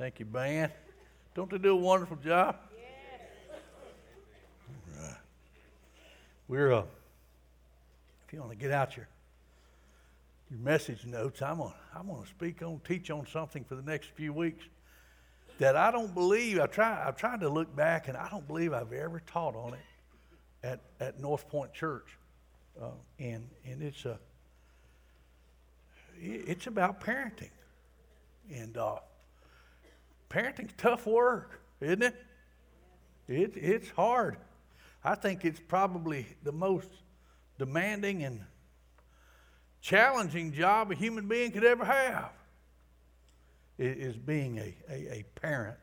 Thank you, band. Don't they do a wonderful job? Right. We're, uh, if you want to get out your your message notes, I'm gonna I'm gonna speak on, teach on something for the next few weeks that I don't believe. I try I've tried to look back, and I don't believe I've ever taught on it at at North Point Church, uh, and and it's a it's about parenting, and uh, parenting's tough work, isn't it? It it's hard. I think it's probably the most demanding and challenging job a human being could ever have is being a, a, a parent.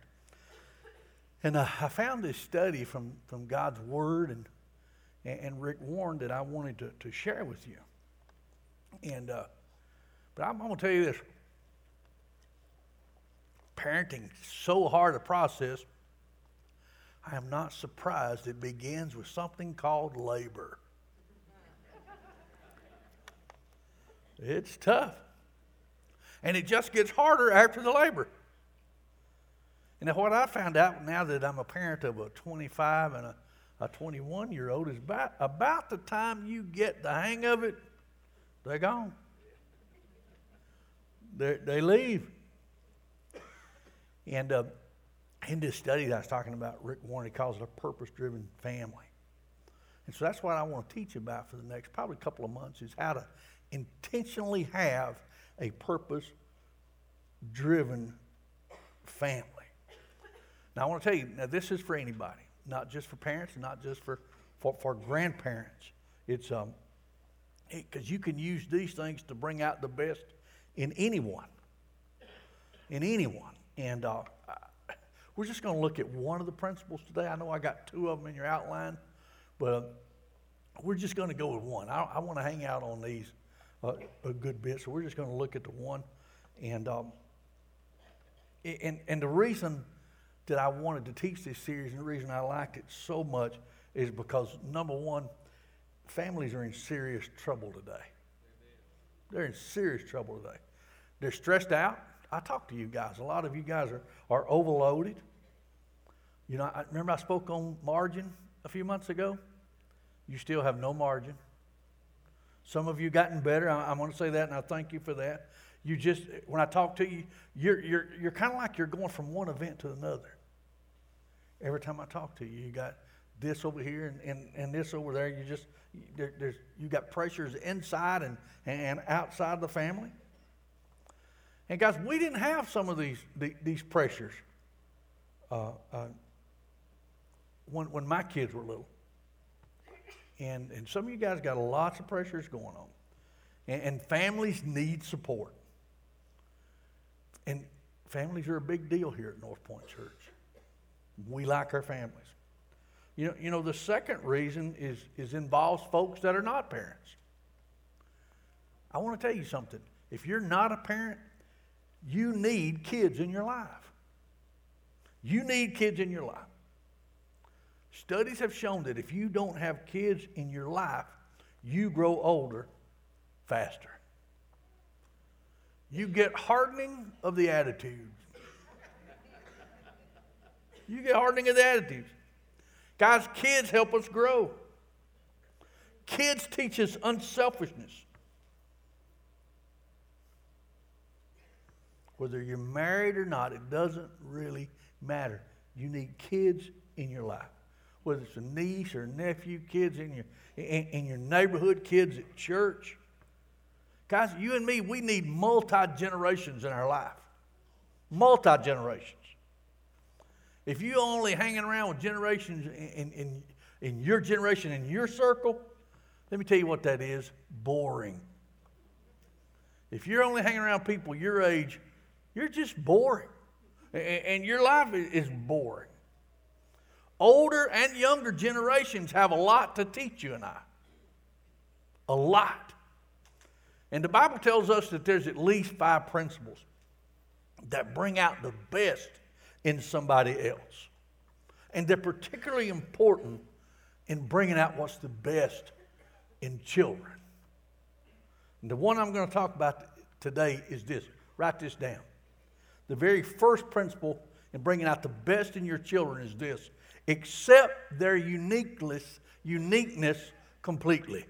And uh, I found this study from, from God's Word and, and Rick Warren that I wanted to, to share with you. And, uh, but I'm, I'm going to tell you this parenting so hard a process, I am not surprised it begins with something called labor. It's tough. And it just gets harder after the labor. And what I found out now that I'm a parent of a 25 and a, a 21 year old is about, about the time you get the hang of it, they're gone. They're, they leave. And uh, in this study that I was talking about, Rick Warren, he calls it a purpose driven family. And so that's what I want to teach about for the next probably couple of months is how to intentionally have a purpose driven family. Now, I want to tell you, now this is for anybody, not just for parents, not just for, for, for grandparents. It's um, because you can use these things to bring out the best in anyone. In anyone. And uh, we're just going to look at one of the principles today. I know I got two of them in your outline, but we're just going to go with one. I, I want to hang out on these a, a good bit. So we're just going to look at the one. And, um, and, and the reason that I wanted to teach this series and the reason I liked it so much is because, number one, families are in serious trouble today. They're in serious trouble today. They're stressed out. I talk to you guys. A lot of you guys are, are overloaded. You know, I remember I spoke on margin a few months ago. You still have no margin. Some of you gotten better. I, am going to say that, and I thank you for that. You just, when I talk to you, you're, you're, you're kind of like you're going from one event to another. Every time I talk to you, you got this over here and, and, and this over there. You just, there, there's, you got pressures inside and, and outside the family. And guys, we didn't have some of these, these pressures uh, uh, when, when my kids were little. And, and some of you guys got lots of pressures going on. And, and families need support. And families are a big deal here at North Point Church. We like our families. You know, you know the second reason is, is involves folks that are not parents. I want to tell you something. If you're not a parent, you need kids in your life. You need kids in your life. Studies have shown that if you don't have kids in your life, you grow older faster. You get hardening of the attitudes. You get hardening of the attitudes. Guys, kids help us grow. Kids teach us unselfishness. Whether you're married or not, it doesn't really matter. You need kids in your life whether it's a niece or a nephew, kids in your, in, in your neighborhood, kids at church. Guys, you and me, we need multi generations in our life. Multi generations. If you're only hanging around with generations in, in, in your generation, in your circle, let me tell you what that is boring. If you're only hanging around people your age, you're just boring. And your life is boring. Older and younger generations have a lot to teach you and I. A lot. And the Bible tells us that there's at least five principles that bring out the best in somebody else. And they're particularly important in bringing out what's the best in children. And the one I'm going to talk about today is this. Write this down. The very first principle in bringing out the best in your children is this accept their uniqueness, uniqueness completely.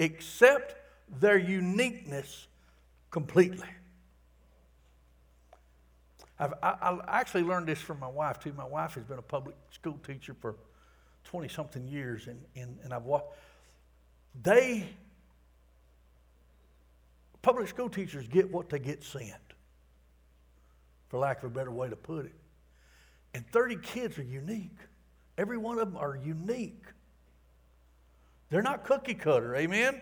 Accept their uniqueness completely. I've, I, I actually learned this from my wife, too. My wife has been a public school teacher for 20 something years, and, and, and I've watched. They, public school teachers get what they get sent, for lack of a better way to put it. And 30 kids are unique. Every one of them are unique. They're not cookie cutter, amen?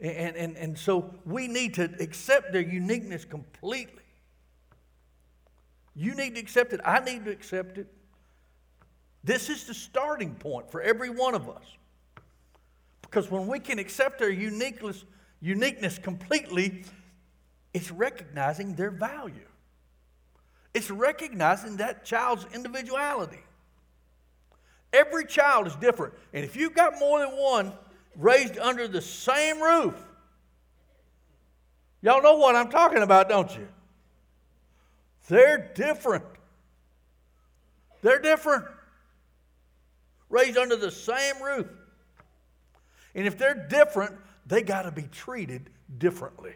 And, and, and so we need to accept their uniqueness completely. You need to accept it. I need to accept it. This is the starting point for every one of us. Because when we can accept their uniqueness, uniqueness completely, it's recognizing their value. It's recognizing that child's individuality. Every child is different. And if you've got more than one raised under the same roof, y'all know what I'm talking about, don't you? They're different. They're different. Raised under the same roof. And if they're different, they got to be treated differently.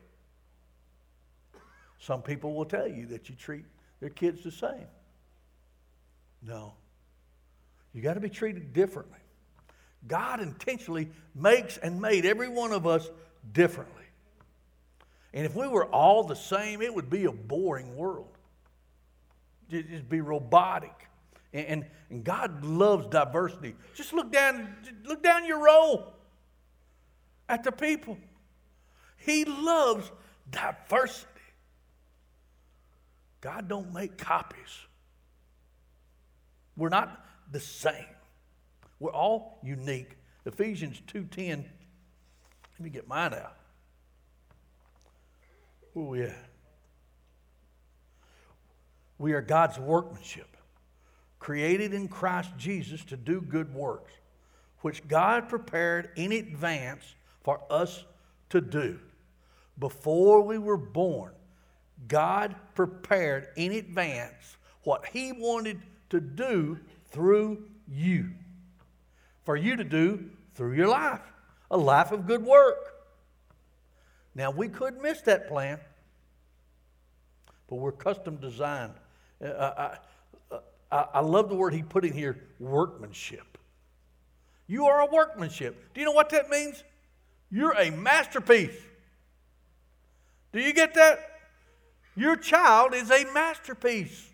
Some people will tell you that you treat their kids the same. No. You got to be treated differently. God intentionally makes and made every one of us differently. And if we were all the same, it would be a boring world. It'd just be robotic. And, and, and God loves diversity. Just look down, look down your row at the people. He loves diversity. God don't make copies. We're not the same. We're all unique. Ephesians 2:10. Let me get mine out. Oh yeah. We are God's workmanship, created in Christ Jesus to do good works, which God prepared in advance for us to do. Before we were born, God prepared in advance what He wanted to do through you, for you to do through your life, a life of good work. Now, we could miss that plan, but we're custom designed. Uh, I, I, I love the word he put in here workmanship. You are a workmanship. Do you know what that means? You're a masterpiece. Do you get that? Your child is a masterpiece.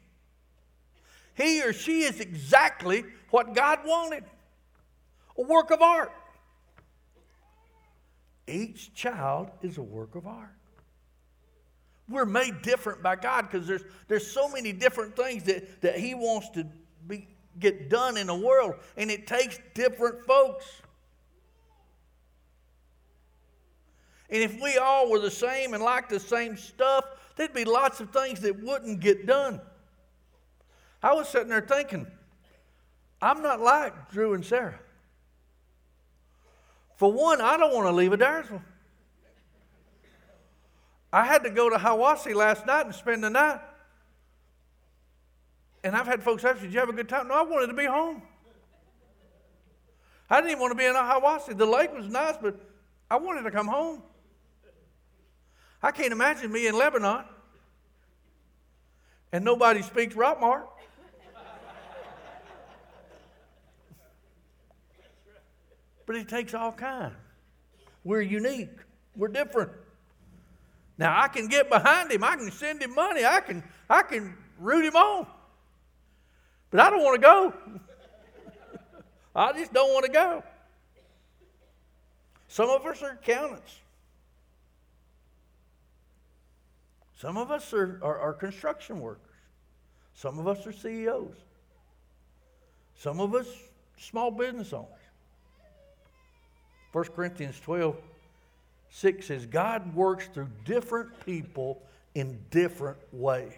He or she is exactly what God wanted a work of art. Each child is a work of art. We're made different by God because there's, there's so many different things that, that He wants to be, get done in the world, and it takes different folks. And if we all were the same and liked the same stuff, there'd be lots of things that wouldn't get done. I was sitting there thinking, I'm not like Drew and Sarah. For one, I don't want to leave a Adairsville. I had to go to Hiawassee last night and spend the night. And I've had folks ask me, Did you have a good time? No, I wanted to be home. I didn't even want to be in Hiawassee. The lake was nice, but I wanted to come home. I can't imagine me in Lebanon and nobody speaks Rockmart. but it takes all kinds. We're unique. We're different. Now I can get behind him. I can send him money. I can I can root him on. But I don't want to go. I just don't want to go. Some of us are accountants. Some of us are, are, are construction workers. Some of us are CEOs. Some of us small business owners. 1 Corinthians 12, 6 says, God works through different people in different ways.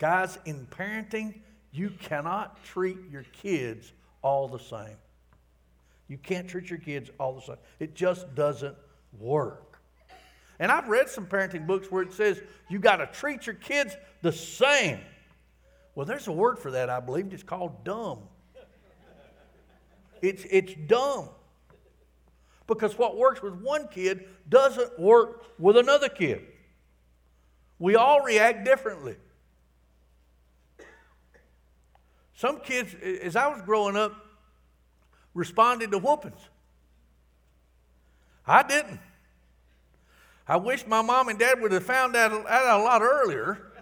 Guys, in parenting, you cannot treat your kids all the same. You can't treat your kids all the same. It just doesn't work. And I've read some parenting books where it says you got to treat your kids the same. Well, there's a word for that, I believe. It's called dumb. It's, it's dumb. Because what works with one kid doesn't work with another kid. We all react differently. Some kids, as I was growing up, responded to whoopings. I didn't. I wish my mom and dad would have found that out a lot earlier.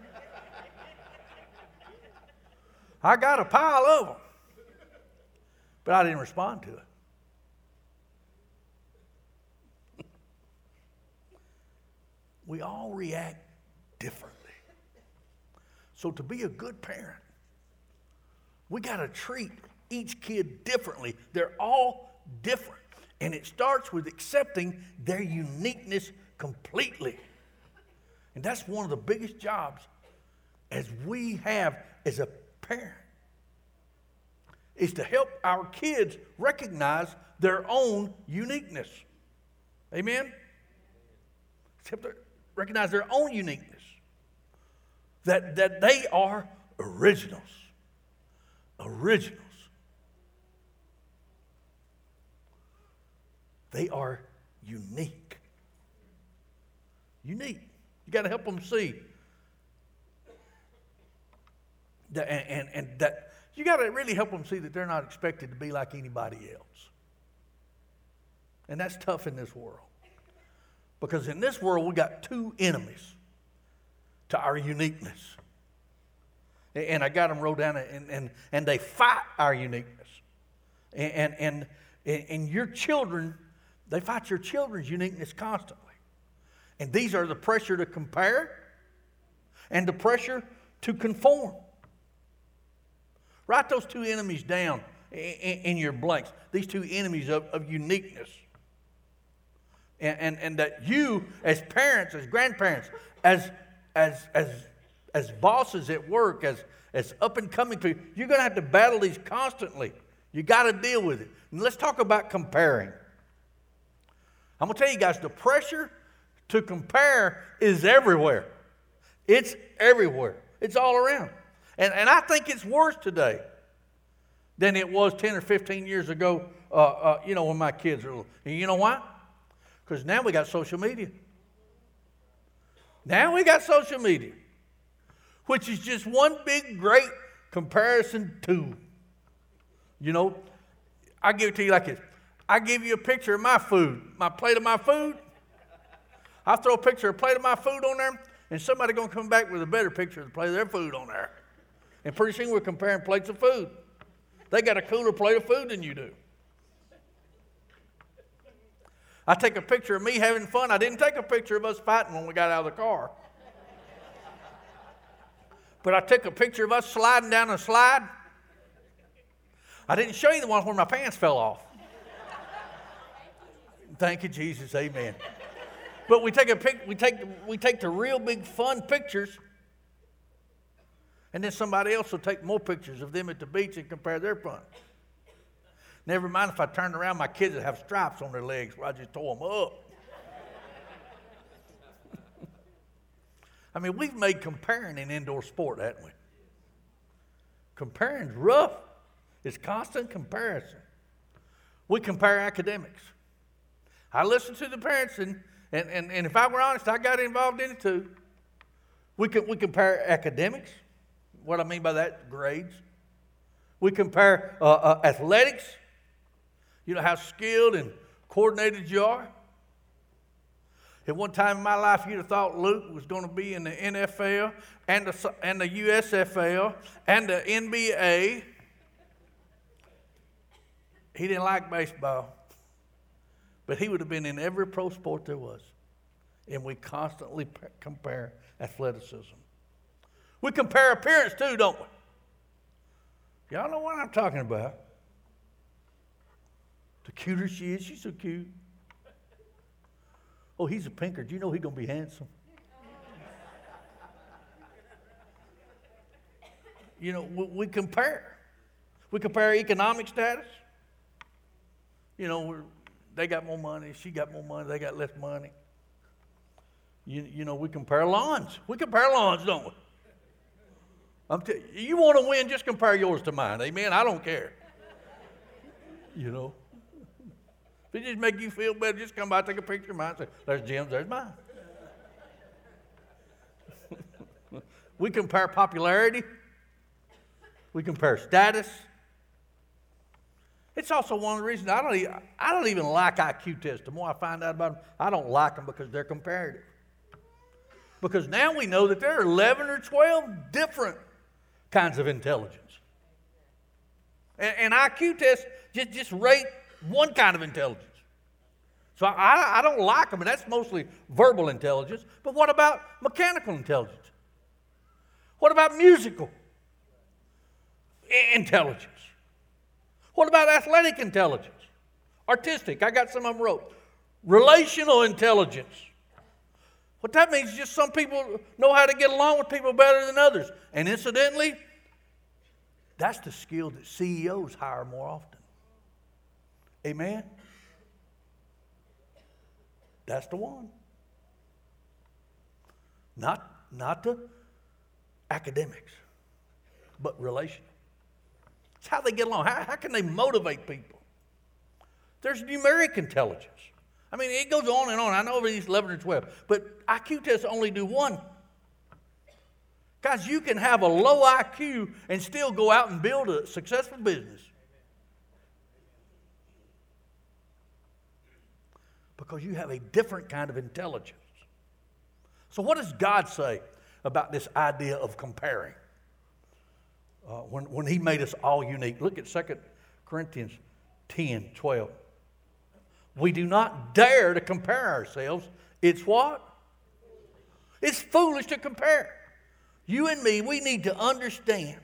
I got a pile of them, but I didn't respond to it. we all react differently. So, to be a good parent, we got to treat each kid differently. They're all different. And it starts with accepting their uniqueness completely. And that's one of the biggest jobs as we have as a parent is to help our kids recognize their own uniqueness. Amen? Help them recognize their own uniqueness. That, that they are originals. Originals. They are unique. Unique. You got to help them see. And, and, and that you got to really help them see that they're not expected to be like anybody else. And that's tough in this world. Because in this world, we got two enemies to our uniqueness. And I got them wrote down, and, and, and they fight our uniqueness. And, and, and, and your children they fight your children's uniqueness constantly. And these are the pressure to compare and the pressure to conform. Write those two enemies down in, your blanks, these two enemies of, of uniqueness. And, and, and that you, as parents, as grandparents, as, as, as, as bosses at work, as, as up and coming people, you're going to have to battle these constantly. You got to deal with it. And let's talk about comparing. I'm going to tell you guys the pressure to compare is everywhere. It's everywhere, it's all around. And, and I think it's worse today than it was 10 or 15 years ago, uh, uh, you know, when my kids were little. And you know why? Because now we got social media. Now we got social media, which is just one big, great comparison tool. You know, I give it to you like this I give you a picture of my food, my plate of my food. I throw a picture of a plate of my food on there, and somebody gonna come back with a better picture of the plate of their food on there. And pretty soon we're comparing plates of food. They got a cooler plate of food than you do. I take a picture of me having fun. I didn't take a picture of us fighting when we got out of the car. But I took a picture of us sliding down a slide. I didn't show you the one where my pants fell off. Thank you, Jesus. Amen. But we take a pic, we take we take the real big fun pictures, and then somebody else will take more pictures of them at the beach and compare their fun. Never mind if I turn around, my kids have stripes on their legs where I just tore them up. I mean, we've made comparing an indoor sport, haven't we? Comparing's rough. It's constant comparison. We compare academics. I listen to the parents, and, and, and, and if I were honest, I got involved in it too. We, can, we compare academics. What I mean by that, grades. We compare uh, uh, athletics. You know how skilled and coordinated you are. At one time in my life, you'd have thought Luke was going to be in the NFL and the, and the USFL and the NBA. He didn't like baseball. But he would have been in every pro sport there was. And we constantly compare athleticism. We compare appearance too, don't we? Y'all know what I'm talking about. The cuter she is, she's so cute. Oh, he's a Pinkard. Do you know he's going to be handsome? you know, we, we, compare. We compare economic status. You know, they got more money, she got more money, they got less money. You, you know, we compare lawns. We compare lawns, don't we? I'm t- you want to win, just compare yours to mine. Amen. I don't care. You know. If it just make you feel better, just come by, take a picture of mine, say, there's Jim's, there's mine. we compare popularity. We compare status. It's also one of the reasons I don't, even, I don't even like IQ tests. The more I find out about them, I don't like them because they're comparative. Because now we know that there are 11 or 12 different kinds of intelligence. And, and IQ tests just, just rate one kind of intelligence. So I, I don't like them, and that's mostly verbal intelligence. But what about mechanical intelligence? What about musical intelligence? What about athletic intelligence? Artistic, I got some of them wrote. Relational intelligence. What that means is just some people know how to get along with people better than others. And incidentally, that's the skill that CEOs hire more often. Amen? That's the one. Not, not the academics, but relational. It's how they get along. How, how can they motivate people? There's numeric intelligence. I mean, it goes on and on. I know over these 11 or 12, but IQ tests only do one. Guys, you can have a low IQ and still go out and build a successful business. Because you have a different kind of intelligence. So, what does God say about this idea of comparing? Uh, when, when He made us all unique. Look at 2 Corinthians 10 12. We do not dare to compare ourselves. It's what? It's foolish to compare. You and me, we need to understand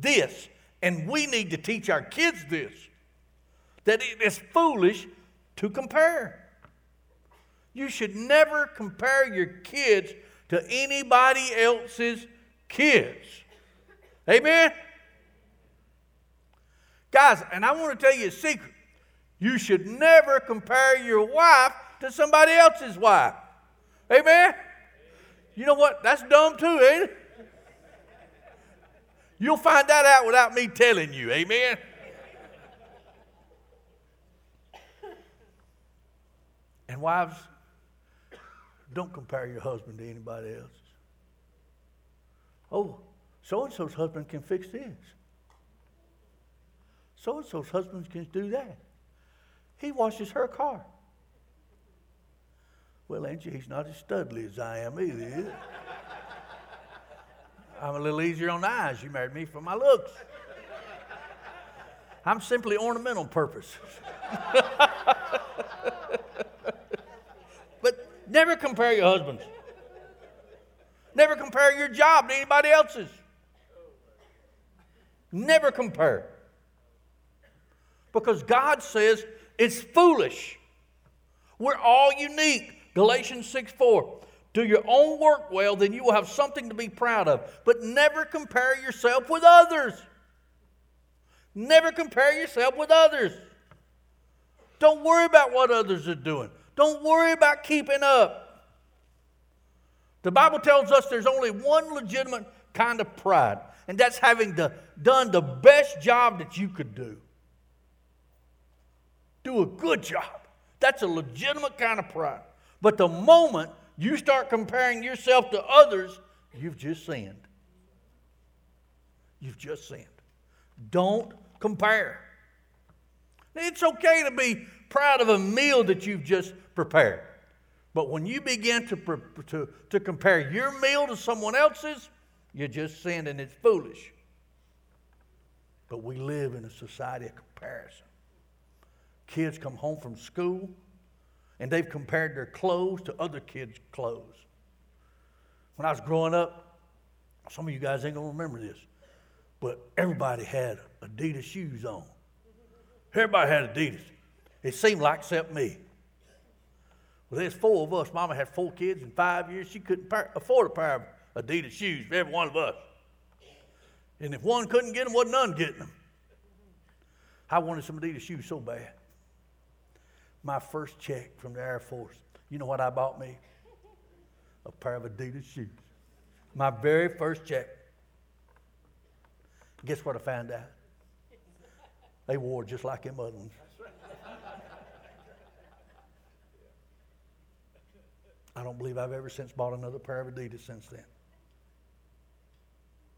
this, and we need to teach our kids this that it is foolish to compare. You should never compare your kids to anybody else's kids. Amen? Guys, and I want to tell you a secret. You should never compare your wife to somebody else's wife. Amen? You know what? That's dumb too, ain't it? You'll find that out without me telling you. Amen? And wives, don't compare your husband to anybody else. Oh, so and so's husband can fix this. So and so's husband can do that. He washes her car. Well, Angie, he's not as studly as I am either, I'm a little easier on the eyes. You married me for my looks. I'm simply ornamental purpose. but never compare your husbands. Never compare your job to anybody else's. Never compare. Because God says it's foolish. We're all unique. Galatians 6 4. Do your own work well, then you will have something to be proud of. But never compare yourself with others. Never compare yourself with others. Don't worry about what others are doing. Don't worry about keeping up. The Bible tells us there's only one legitimate kind of pride, and that's having the, done the best job that you could do do a good job. That's a legitimate kind of pride. But the moment you start comparing yourself to others, you've just sinned. You've just sinned. Don't compare. It's okay to be proud of a meal that you've just prepared. But when you begin to, to, to compare your meal to someone else's, you're just sinned and it's foolish. But we live in a society of comparison. Kids come home from school and they've compared their clothes to other kids' clothes. When I was growing up, some of you guys ain't gonna remember this, but everybody had Adidas shoes on. Everybody had Adidas. It seemed like except me. Well, there's four of us. Mama had four kids in five years. She couldn't afford a pair of Adidas shoes for every one of us. And if one couldn't get them, wasn't none getting them. I wanted some Adidas shoes so bad my first check from the Air Force. You know what I bought me? a pair of Adidas shoes. My very first check. Guess what I found out? They wore just like them other ones. I don't believe I've ever since bought another pair of Adidas since then.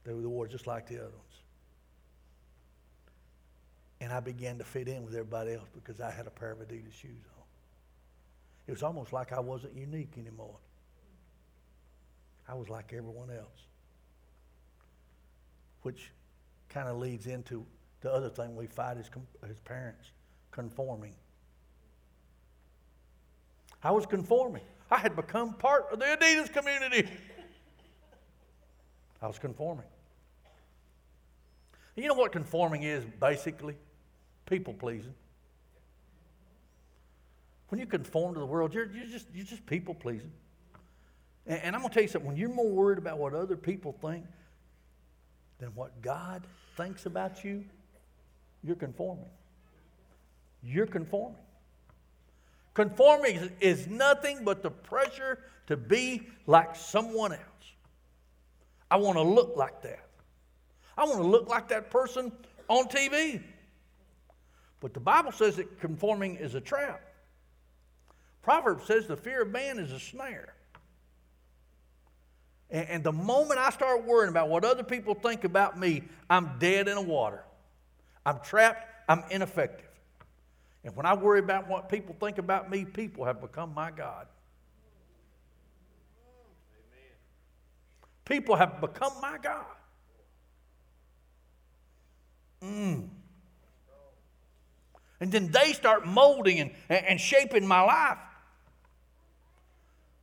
They wore just like the other ones. And I began to fit in with everybody else because I had a pair of Adidas shoes on. It was almost like I wasn't unique anymore. I was like everyone else. Which kind of leads into the other thing we fight as, as parents conforming. I was conforming. I had become part of the Adidas community. I was conforming. You know what conforming is basically? People pleasing. When you conform to the world, you're, you're, just, you're just people pleasing. And, and I'm going to tell you something when you're more worried about what other people think than what God thinks about you, you're conforming. You're conforming. Conforming is, is nothing but the pressure to be like someone else. I want to look like that. I want to look like that person on TV. But the Bible says that conforming is a trap. Proverbs says the fear of man is a snare. And, and the moment I start worrying about what other people think about me, I'm dead in the water. I'm trapped, I'm ineffective. And when I worry about what people think about me, people have become my God. People have become my God. Mm. And then they start molding and, and shaping my life.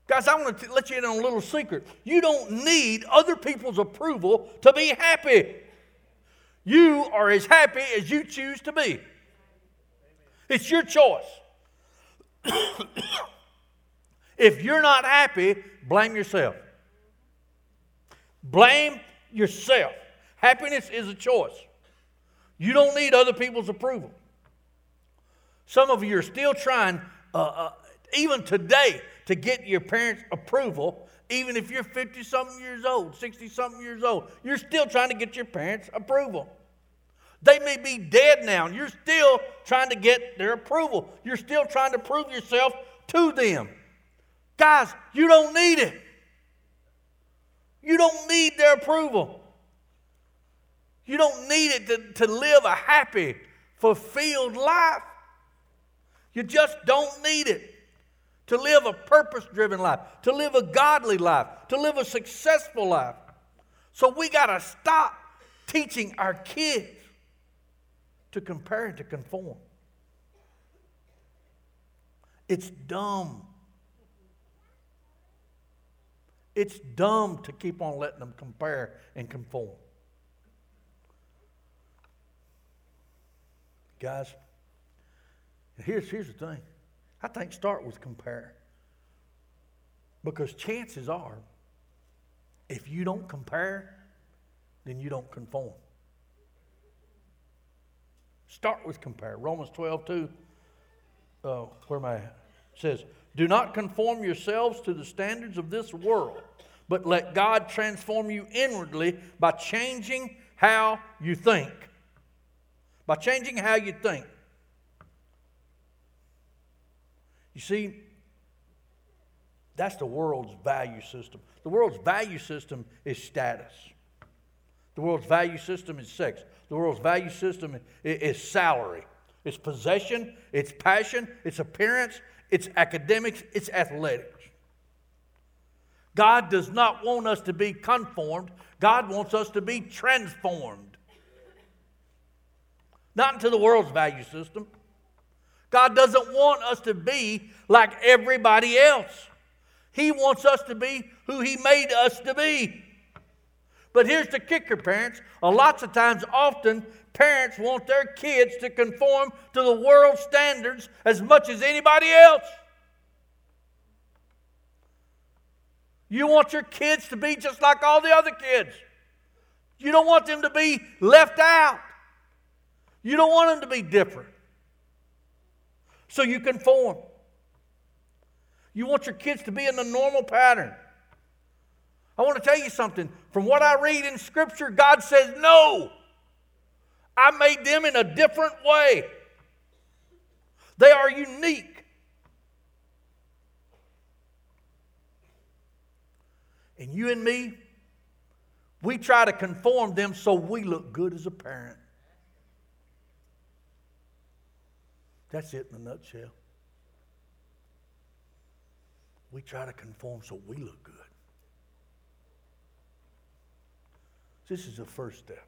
Guys, I want to let you in on a little secret. You don't need other people's approval to be happy. You are as happy as you choose to be. It's your choice. if you're not happy, blame yourself. Blame yourself. Happiness is a choice. You don't need other people's approval. Some of you are still trying, uh, uh, even today, to get your parents' approval, even if you're 50 something years old, 60 something years old. You're still trying to get your parents' approval. They may be dead now, and you're still trying to get their approval. You're still trying to prove yourself to them. Guys, you don't need it. You don't need their approval. You don't need it to, to live a happy, fulfilled life. You just don't need it to live a purpose driven life, to live a godly life, to live a successful life. So we got to stop teaching our kids to compare and to conform. It's dumb. It's dumb to keep on letting them compare and conform. Guys, here's, here's the thing I think start with compare. Because chances are, if you don't compare, then you don't conform. Start with compare. Romans 12, 2, uh, where am I at? says, Do not conform yourselves to the standards of this world, but let God transform you inwardly by changing how you think. By changing how you think. You see, that's the world's value system. The world's value system is status. The world's value system is sex. The world's value system is salary. It's possession, it's passion, it's appearance, it's academics, it's athletics. God does not want us to be conformed, God wants us to be transformed. Not into the world's value system. God doesn't want us to be like everybody else. He wants us to be who He made us to be. But here's the kicker, parents. Lots of times, often, parents want their kids to conform to the world standards as much as anybody else. You want your kids to be just like all the other kids. You don't want them to be left out. You don't want them to be different so you conform. You want your kids to be in the normal pattern. I want to tell you something. From what I read in Scripture, God says, No. I made them in a different way. They are unique. And you and me, we try to conform them so we look good as a parent. That's it in a nutshell. We try to conform so we look good. This is the first step.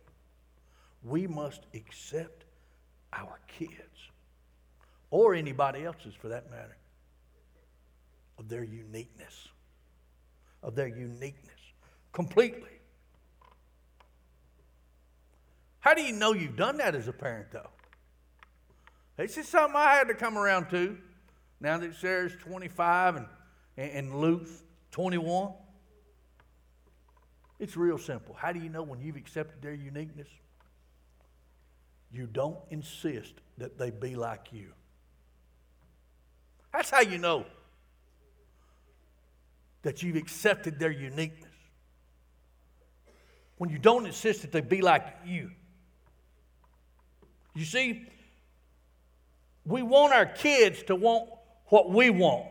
We must accept our kids, or anybody else's for that matter, of their uniqueness. Of their uniqueness. Completely. How do you know you've done that as a parent, though? This is something I had to come around to now that Sarah's 25 and, and Luke's 21. It's real simple. How do you know when you've accepted their uniqueness? You don't insist that they be like you. That's how you know that you've accepted their uniqueness. When you don't insist that they be like you. You see, we want our kids to want what we want,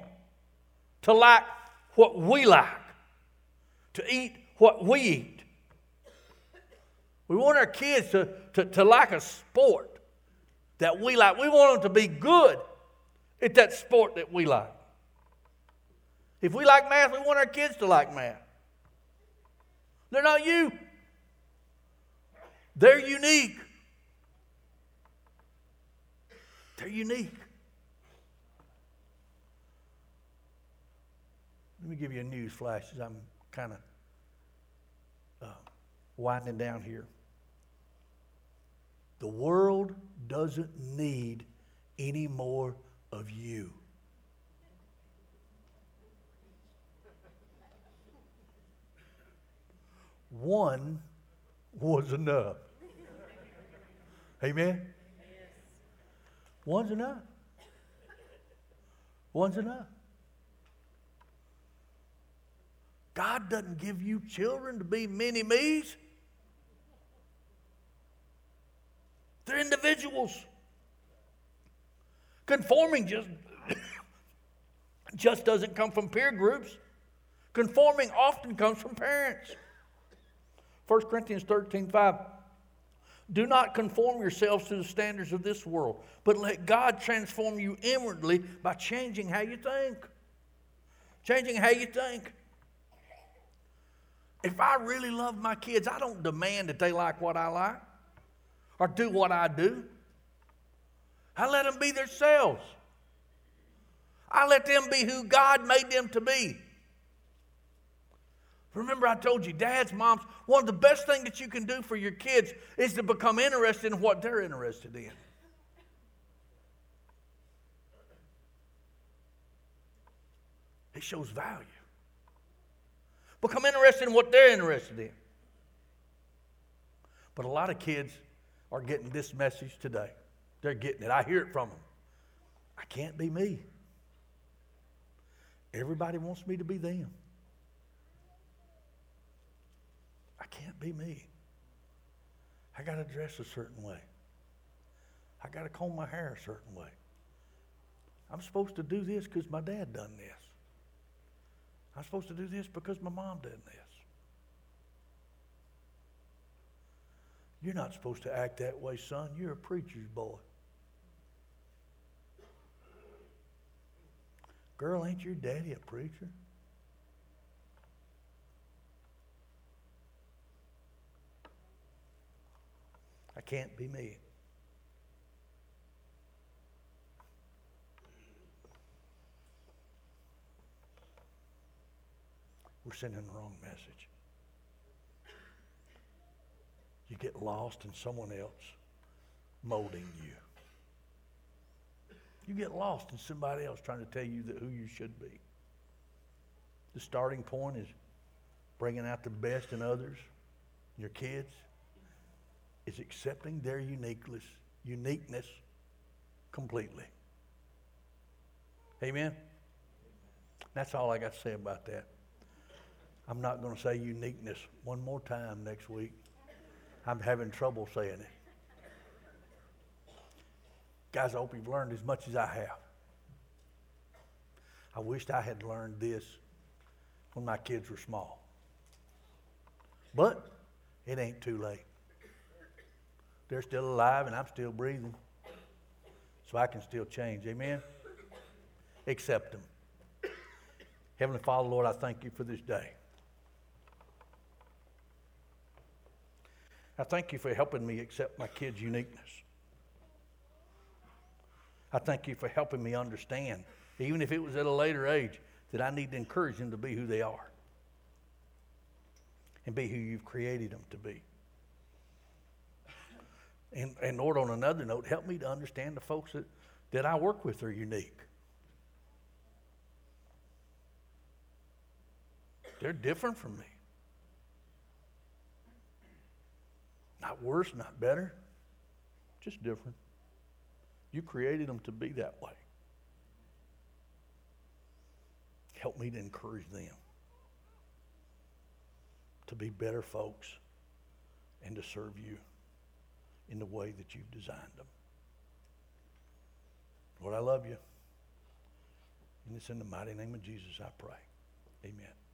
to like what we like, to eat what we eat. We want our kids to, to, to like a sport that we like. We want them to be good at that sport that we like. If we like math, we want our kids to like math. They're not you, they're unique. They're unique. Let me give you a news flash as I'm kind of uh, winding down here. The world doesn't need any more of you. One was enough. Amen? One's enough. One's enough. God doesn't give you children to be mini me's. They're individuals. Conforming just, just doesn't come from peer groups. Conforming often comes from parents. 1 Corinthians 13 5. Do not conform yourselves to the standards of this world, but let God transform you inwardly by changing how you think. Changing how you think. If I really love my kids, I don't demand that they like what I like or do what I do. I let them be themselves. I let them be who God made them to be. Remember, I told you, dads, moms, one of the best things that you can do for your kids is to become interested in what they're interested in. It shows value. Become interested in what they're interested in. But a lot of kids are getting this message today. They're getting it. I hear it from them. I can't be me. Everybody wants me to be them. I can't be me. I got to dress a certain way. I got to comb my hair a certain way. I'm supposed to do this because my dad done this. I'm supposed to do this because my mom done this. You're not supposed to act that way, son. You're a preacher's boy. Girl, ain't your daddy a preacher? I can't be me. we're sending the wrong message. You get lost in someone else molding you. You get lost in somebody else trying to tell you that who you should be. The starting point is bringing out the best in others, your kids, is accepting their uniqueness, uniqueness completely. Amen. That's all I got to say about that. I'm not going to say uniqueness one more time next week. I'm having trouble saying it. Guys, I hope you've learned as much as I have. I wished I had learned this when my kids were small. But it ain't too late. They're still alive and I'm still breathing. So I can still change. Amen? Accept them. Heavenly Father, Lord, I thank you for this day. I thank you for helping me accept my kids' uniqueness. I thank you for helping me understand, even if it was at a later age, that I need to encourage them to be who they are and be who you've created them to be. And, and Lord, on another note, help me to understand the folks that, that I work with are unique. They're different from me. Not worse, not better, just different. You created them to be that way. Help me to encourage them to be better folks and to serve you in the way that you've designed them. Lord, I love you. And it's in the mighty name of Jesus I pray. Amen.